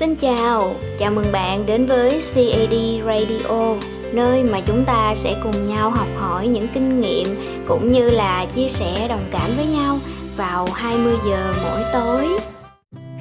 Xin chào, chào mừng bạn đến với CAD Radio, nơi mà chúng ta sẽ cùng nhau học hỏi những kinh nghiệm cũng như là chia sẻ đồng cảm với nhau vào 20 giờ mỗi tối.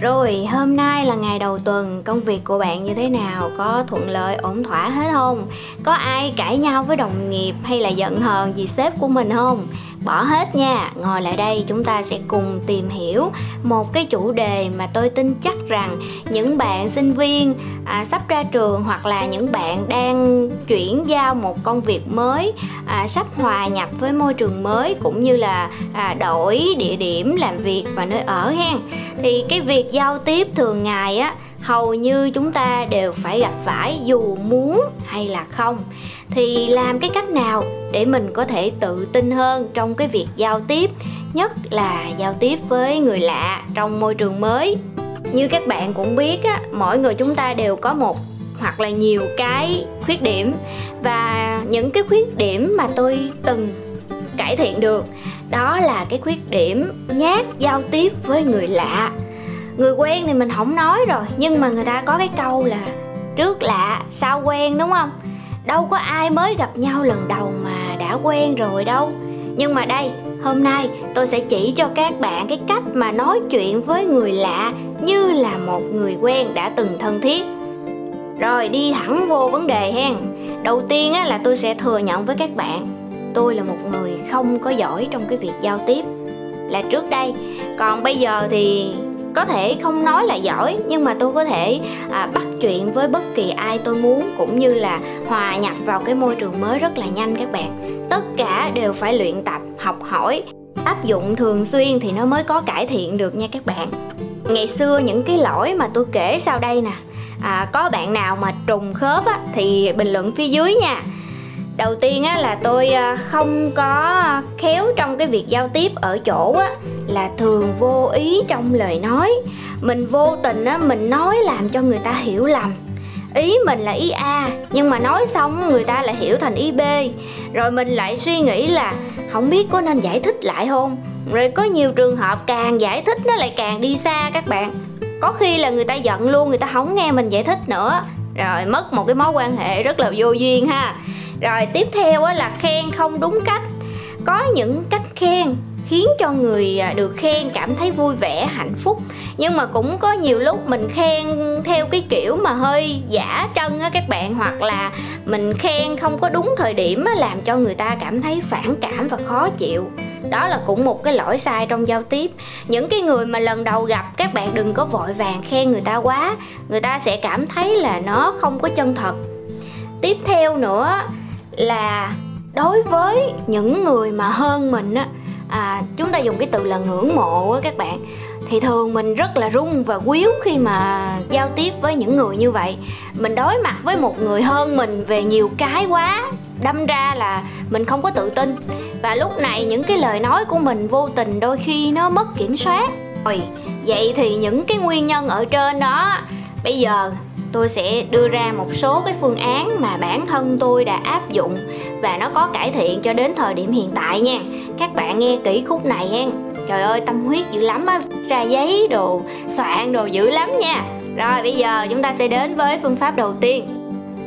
Rồi, hôm nay là ngày đầu tuần, công việc của bạn như thế nào? Có thuận lợi ổn thỏa hết không? Có ai cãi nhau với đồng nghiệp hay là giận hờn gì sếp của mình không? Bỏ hết nha ngồi lại đây chúng ta sẽ cùng tìm hiểu một cái chủ đề mà tôi tin chắc rằng những bạn sinh viên à, sắp ra trường hoặc là những bạn đang chuyển giao một công việc mới à, sắp hòa nhập với môi trường mới cũng như là à, đổi địa điểm làm việc và nơi ở hen. Thì cái việc giao tiếp thường ngày á hầu như chúng ta đều phải gặp phải dù muốn hay là không. Thì làm cái cách nào để mình có thể tự tin hơn trong cái việc giao tiếp, nhất là giao tiếp với người lạ trong môi trường mới? Như các bạn cũng biết á, mỗi người chúng ta đều có một hoặc là nhiều cái khuyết điểm. Và những cái khuyết điểm mà tôi từng cải thiện được, đó là cái khuyết điểm nhát giao tiếp với người lạ người quen thì mình không nói rồi nhưng mà người ta có cái câu là trước lạ sau quen đúng không? Đâu có ai mới gặp nhau lần đầu mà đã quen rồi đâu. Nhưng mà đây hôm nay tôi sẽ chỉ cho các bạn cái cách mà nói chuyện với người lạ như là một người quen đã từng thân thiết. Rồi đi thẳng vô vấn đề hen. Đầu tiên á, là tôi sẽ thừa nhận với các bạn tôi là một người không có giỏi trong cái việc giao tiếp. Là trước đây còn bây giờ thì có thể không nói là giỏi nhưng mà tôi có thể à, bắt chuyện với bất kỳ ai tôi muốn cũng như là hòa nhập vào cái môi trường mới rất là nhanh các bạn. Tất cả đều phải luyện tập học hỏi. Áp dụng thường xuyên thì nó mới có cải thiện được nha các bạn. Ngày xưa những cái lỗi mà tôi kể sau đây nè à, có bạn nào mà trùng khớp á, thì bình luận phía dưới nha đầu tiên á, là tôi ờ, không có khéo trong cái việc giao tiếp ở chỗ á, là thường vô ý trong lời nói. Mình vô tình á, mình nói làm cho người ta hiểu lầm. Ý mình là ý a, nhưng mà nói xong người ta lại hiểu thành ý b. Rồi mình lại suy nghĩ là không biết có nên giải thích lại không? Rồi có nhiều trường hợp càng giải thích nó lại càng đi xa các bạn. Có khi là người ta giận luôn, người ta không nghe mình giải thích nữa. Rồi mất một cái mối quan hệ rất là vô duyên ha rồi tiếp theo là khen không đúng cách. Có những cách khen khiến cho người à, được khen cảm thấy vui vẻ, hạnh phúc. Nhưng mà cũng có nhiều lúc mình khen theo cái kiểu mà hơi giả trân á các bạn, hoặc là mình khen không có đúng thời điểm á làm cho người ta cảm thấy phản cảm và khó chịu. Đó là cũng một cái lỗi sai trong giao tiếp. Những cái người mà lần đầu gặp, các bạn đừng có vội vàng khen người ta quá. Người ta sẽ cảm thấy là nó không có chân thật. Tiếp theo nữa là đối với những người mà hơn mình á à, chúng ta dùng cái từ là ngưỡng mộ á các bạn. Thì thường mình rất là rung và quýu khi mà giao tiếp với những người như vậy. Mình đối mặt với một người hơn mình về nhiều cái quá đâm ra là mình không có tự tin. Và lúc này những cái lời nói của mình vô tình đôi khi nó mất kiểm soát. Rồi vậy thì những cái nguyên nhân ở trên đó bây giờ tôi sẽ đưa ra một số cái phương án mà bản thân tôi đã áp dụng và nó có cải thiện cho đến thời điểm hiện tại nha. Các bạn nghe kỹ khúc này hen. Trời ơi, tâm huyết dữ lắm á. Ra giấy đồ, soạn đồ dữ lắm nha. Rồi, bây giờ chúng ta sẽ đến với phương pháp đầu tiên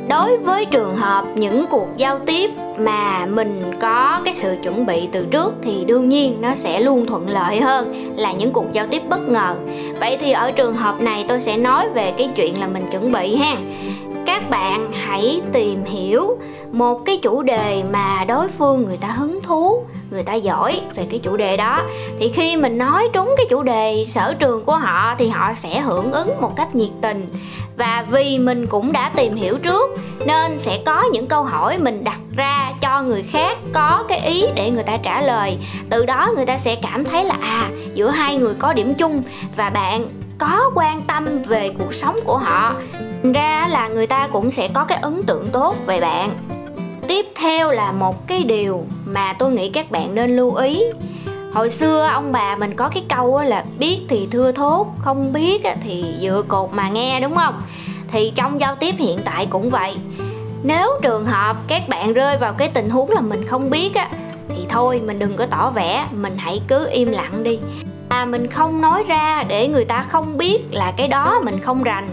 đối với trường hợp những cuộc giao tiếp mà mình có cái sự chuẩn bị từ trước thì đương nhiên nó sẽ luôn thuận lợi hơn là những cuộc giao tiếp bất ngờ. Vậy thì ở trường hợp này tôi sẽ nói về cái chuyện là mình chuẩn bị ha các bạn hãy tìm hiểu một cái chủ đề mà đối phương người ta hứng thú, người ta giỏi về cái chủ đề đó. Thì khi mình nói trúng cái chủ đề sở trường của họ thì họ sẽ hưởng ứng một cách nhiệt tình. Và vì mình cũng đã tìm hiểu trước nên sẽ có những câu hỏi mình đặt ra cho người khác có cái ý để người ta trả lời. Từ đó người ta sẽ cảm thấy là à giữa hai người có điểm chung và bạn có quan tâm về cuộc sống của họ, ra là người ta cũng sẽ có cái ấn tượng tốt về bạn. Tiếp theo là một cái điều mà tôi nghĩ các bạn nên lưu ý. Hồi xưa ông bà mình có cái câu là biết thì thưa thốt, không biết thì dựa cột mà nghe đúng không? Thì trong giao tiếp hiện tại cũng vậy. Nếu trường hợp các bạn rơi vào cái tình huống là mình không biết á, thì thôi, mình đừng có tỏ vẻ, mình hãy cứ im lặng đi à mình không nói ra để người ta không biết là cái đó mình không rành.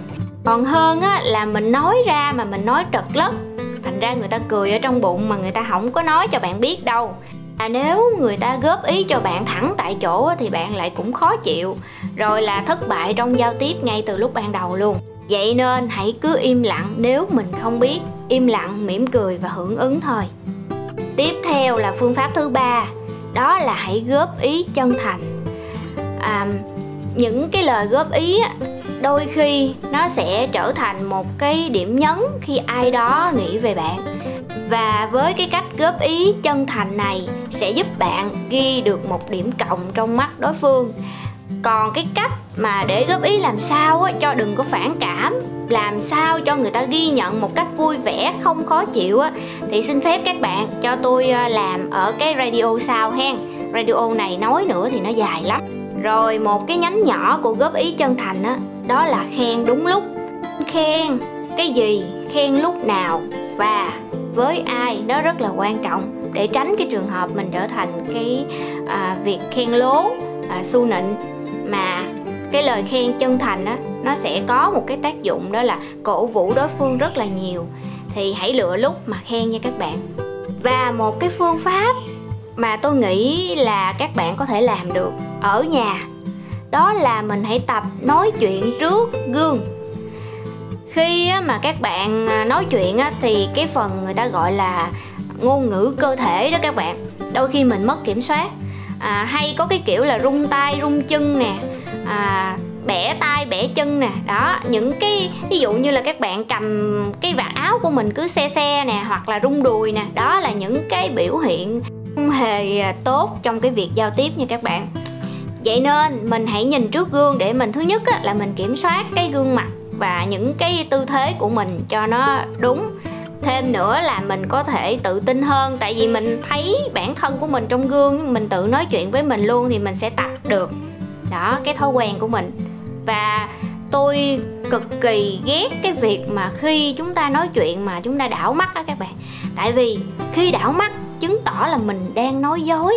Còn hơn á, là mình nói ra mà mình nói trật lất. Thành ra người ta cười ở trong bụng mà người ta không có nói cho bạn biết đâu. À nếu người ta góp ý cho bạn thẳng tại chỗ thì bạn lại cũng khó chịu. Rồi là thất bại trong giao tiếp ngay từ lúc ban đầu luôn. Vậy nên hãy cứ im lặng nếu mình không biết. Im lặng, mỉm cười và hưởng ứng thôi. Tiếp theo là phương pháp thứ ba. Đó là hãy góp ý chân thành à, những cái lời góp ý đôi khi nó sẽ trở thành một cái điểm nhấn khi ai đó nghĩ về bạn. Và với cái cách góp ý chân thành này sẽ giúp bạn ghi được một điểm cộng trong mắt đối phương. Còn cái cách mà để góp ý làm sao á, cho đừng có phản cảm làm sao cho người ta ghi nhận một cách vui vẻ không khó chịu á thì xin phép các bạn cho tôi à, làm ở cái radio sau hen. Radio này nói nữa thì nó dài lắm rồi một cái nhánh nhỏ của góp ý chân thành á đó là khen đúng lúc. Khen cái gì? Khen lúc nào? Và với ai? Nó rất là quan trọng. Để tránh cái trường hợp mình trở thành cái à, việc khen lố à, su nịnh mà cái lời khen chân thành á nó sẽ có một cái tác dụng đó là cổ vũ đối phương rất là nhiều. Thì hãy lựa lúc mà khen nha các bạn. Và một cái phương pháp mà tôi nghĩ là các bạn có thể làm được ở nhà. Đó là mình hãy tập nói chuyện trước gương. Khi mà các bạn à, nói chuyện thì cái phần người ta gọi là ngôn ngữ cơ thể đó các bạn. Đôi khi mình mất kiểm soát. À, hay có cái kiểu là rung tay rung chân nè à, bẻ tay bẻ chân nè. Đó những cái ví dụ như là các bạn cầm cái vạt áo của mình cứ xe xe nè hoặc là rung đùi nè. Đó là những cái biểu hiện không hề à, tốt trong cái việc giao tiếp nha các bạn vậy nên mình hãy nhìn trước gương để mình thứ nhất á, là mình kiểm soát cái gương mặt và những cái tư thế của mình cho nó đúng. Thêm nữa là mình có thể tự tin hơn tại vì mình thấy bản thân của mình trong gương mình tự nói chuyện với mình luôn thì mình sẽ tập được. Đó cái thói quen của mình. Và tôi cực kỳ ghét cái việc mà khi chúng ta nói chuyện mà chúng ta đảo mắt á các bạn. Tại vì khi đảo mắt chứng tỏ là mình đang nói dối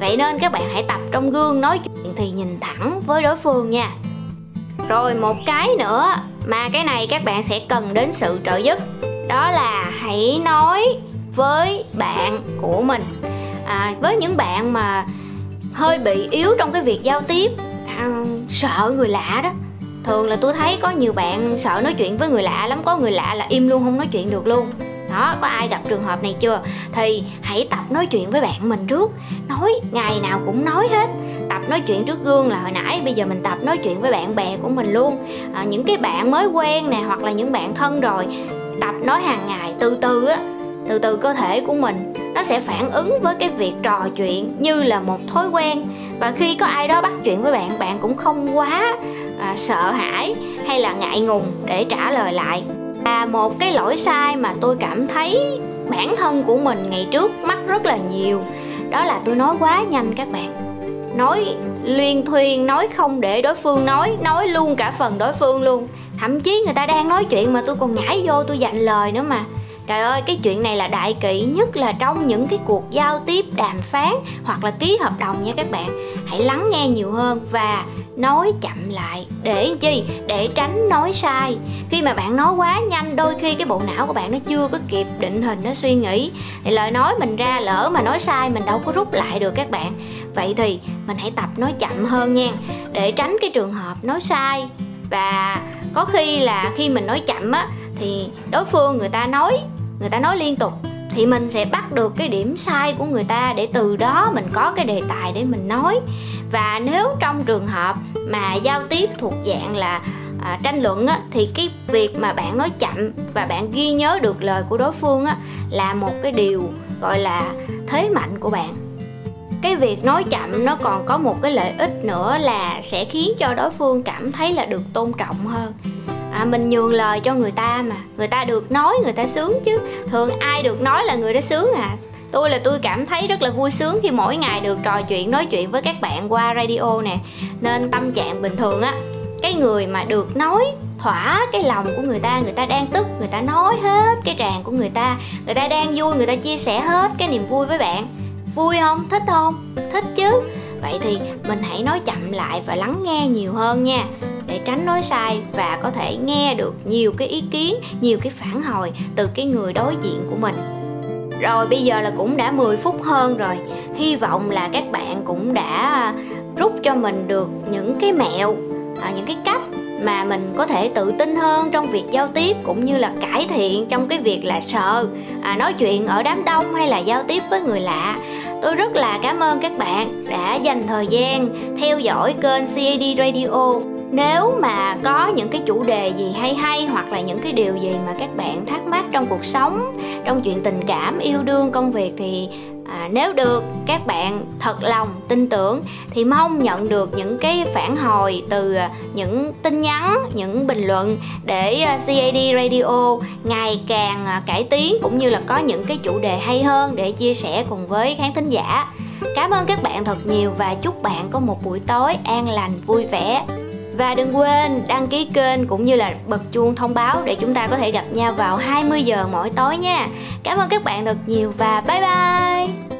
vậy nên các bạn hãy tập trong gương nói chuyện thì nhìn thẳng với đối phương nha. Rồi một cái nữa mà cái này các bạn sẽ cần đến sự trợ giúp. Đó là hãy nói với bạn của mình. À, với những bạn mà hơi bị yếu trong cái việc giao tiếp à, sợ người lạ đó. Thường là tôi thấy có nhiều bạn sợ nói chuyện với người lạ lắm có người lạ là im luôn không nói chuyện được luôn đó có ai gặp trường hợp này chưa? Thì hãy tập nói chuyện với bạn mình trước. Nói ngày nào cũng nói hết. Tập nói chuyện trước gương là hồi nãy bây giờ mình tập nói chuyện với bạn bè của mình luôn. À, những cái bạn mới quen nè hoặc là những bạn thân rồi tập nói hàng ngày từ từ á từ từ cơ thể của mình nó sẽ phản ứng với cái việc trò chuyện như là một thói quen. Và khi có ai đó bắt chuyện với bạn bạn cũng không quá à, sợ hãi hay là ngại ngùng để trả lời lại và một cái lỗi sai mà tôi cảm thấy bản thân của mình ngày trước mắc rất là nhiều. Đó là tôi nói quá nhanh các bạn. Nói liên thuyên, nói không để đối phương nói nói luôn cả phần đối phương luôn. Thậm chí người ta đang nói chuyện mà tôi còn nhảy vô tôi dành lời nữa mà. Trời ơi, cái chuyện này là đại kỵ nhất là trong những cái cuộc giao tiếp, đàm phán hoặc là ký hợp đồng nha các bạn. Hãy lắng nghe nhiều hơn và nói chậm lại. Để chi? Để tránh nói sai. Khi mà bạn nói quá nhanh, đôi khi cái bộ não của bạn nó chưa có kịp định hình, nó suy nghĩ. Thì lời nói mình ra lỡ mà nói sai, mình đâu có rút lại được các bạn. Vậy thì mình hãy tập nói chậm hơn nha. Để tránh cái trường hợp nói sai. Và có khi là khi mình nói chậm á, thì đối phương người ta nói, người ta nói liên tục thì mình sẽ bắt được cái điểm sai của người ta để từ đó mình có cái đề tài để mình nói. Và nếu trong trường hợp mà giao tiếp thuộc dạng là à, tranh luận á, thì cái việc mà bạn nói chậm và bạn ghi nhớ được lời của đối phương á, là một cái điều gọi là thế mạnh của bạn. Cái việc nói chậm nó còn có một cái lợi ích nữa là sẽ khiến cho đối phương cảm thấy là được tôn trọng hơn à, mình nhường lời cho người ta mà. Người ta được nói người ta sướng chứ. Thường ai được nói là người đó sướng à. Tôi là tôi cảm thấy rất là vui sướng khi mỗi ngày được trò chuyện nói chuyện với các bạn qua radio nè. Nên tâm trạng bình thường á cái người mà được nói thỏa cái lòng của người ta người ta đang tức người ta nói hết cái tràn của người ta. Người ta đang vui người ta chia sẻ hết cái niềm vui với bạn. Vui không? Thích không? Thích chứ. Vậy thì mình hãy nói chậm lại và lắng nghe nhiều hơn nha để tránh nói sai và có thể nghe được nhiều cái ý kiến nhiều cái phản hồi từ cái người đối diện của mình. Rồi bây giờ là cũng đã 10 phút hơn rồi. Hy vọng là các bạn cũng đã rút cho mình được những cái mẹo à, những cái cách mà mình có thể tự tin hơn trong việc giao tiếp cũng như là cải thiện trong cái việc là sợ à, nói chuyện ở đám đông hay là giao tiếp với người lạ. Tôi rất là cảm ơn các bạn đã dành thời gian theo dõi kênh CAD Radio nếu mà có những cái chủ đề gì hay hay hoặc là những cái điều gì mà các bạn thắc mắc trong cuộc sống trong chuyện tình cảm yêu đương công việc thì à, nếu được các bạn thật lòng tin tưởng thì mong nhận được những cái phản hồi từ à, những tin nhắn những bình luận để à, CAD Radio ngày càng à, cải tiến cũng như là có những cái chủ đề hay hơn để chia sẻ cùng với khán thính giả. Cảm ơn các bạn thật nhiều và chúc bạn có một buổi tối an lành vui vẻ và đừng quên đăng ký kênh cũng như là bật chuông thông báo để chúng ta có thể gặp nhau vào 20 giờ mỗi tối nha. Cảm ơn các bạn thật nhiều và bye bye.